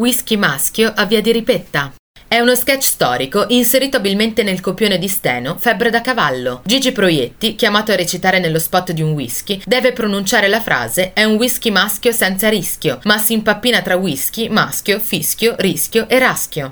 Whisky maschio a via di Ripetta. È uno sketch storico inserito abilmente nel copione di Steno, Febbre da cavallo. Gigi Proietti, chiamato a recitare nello spot di un whisky, deve pronunciare la frase è un whisky maschio senza rischio, ma si impappina tra whisky, maschio, fischio, rischio e raschio.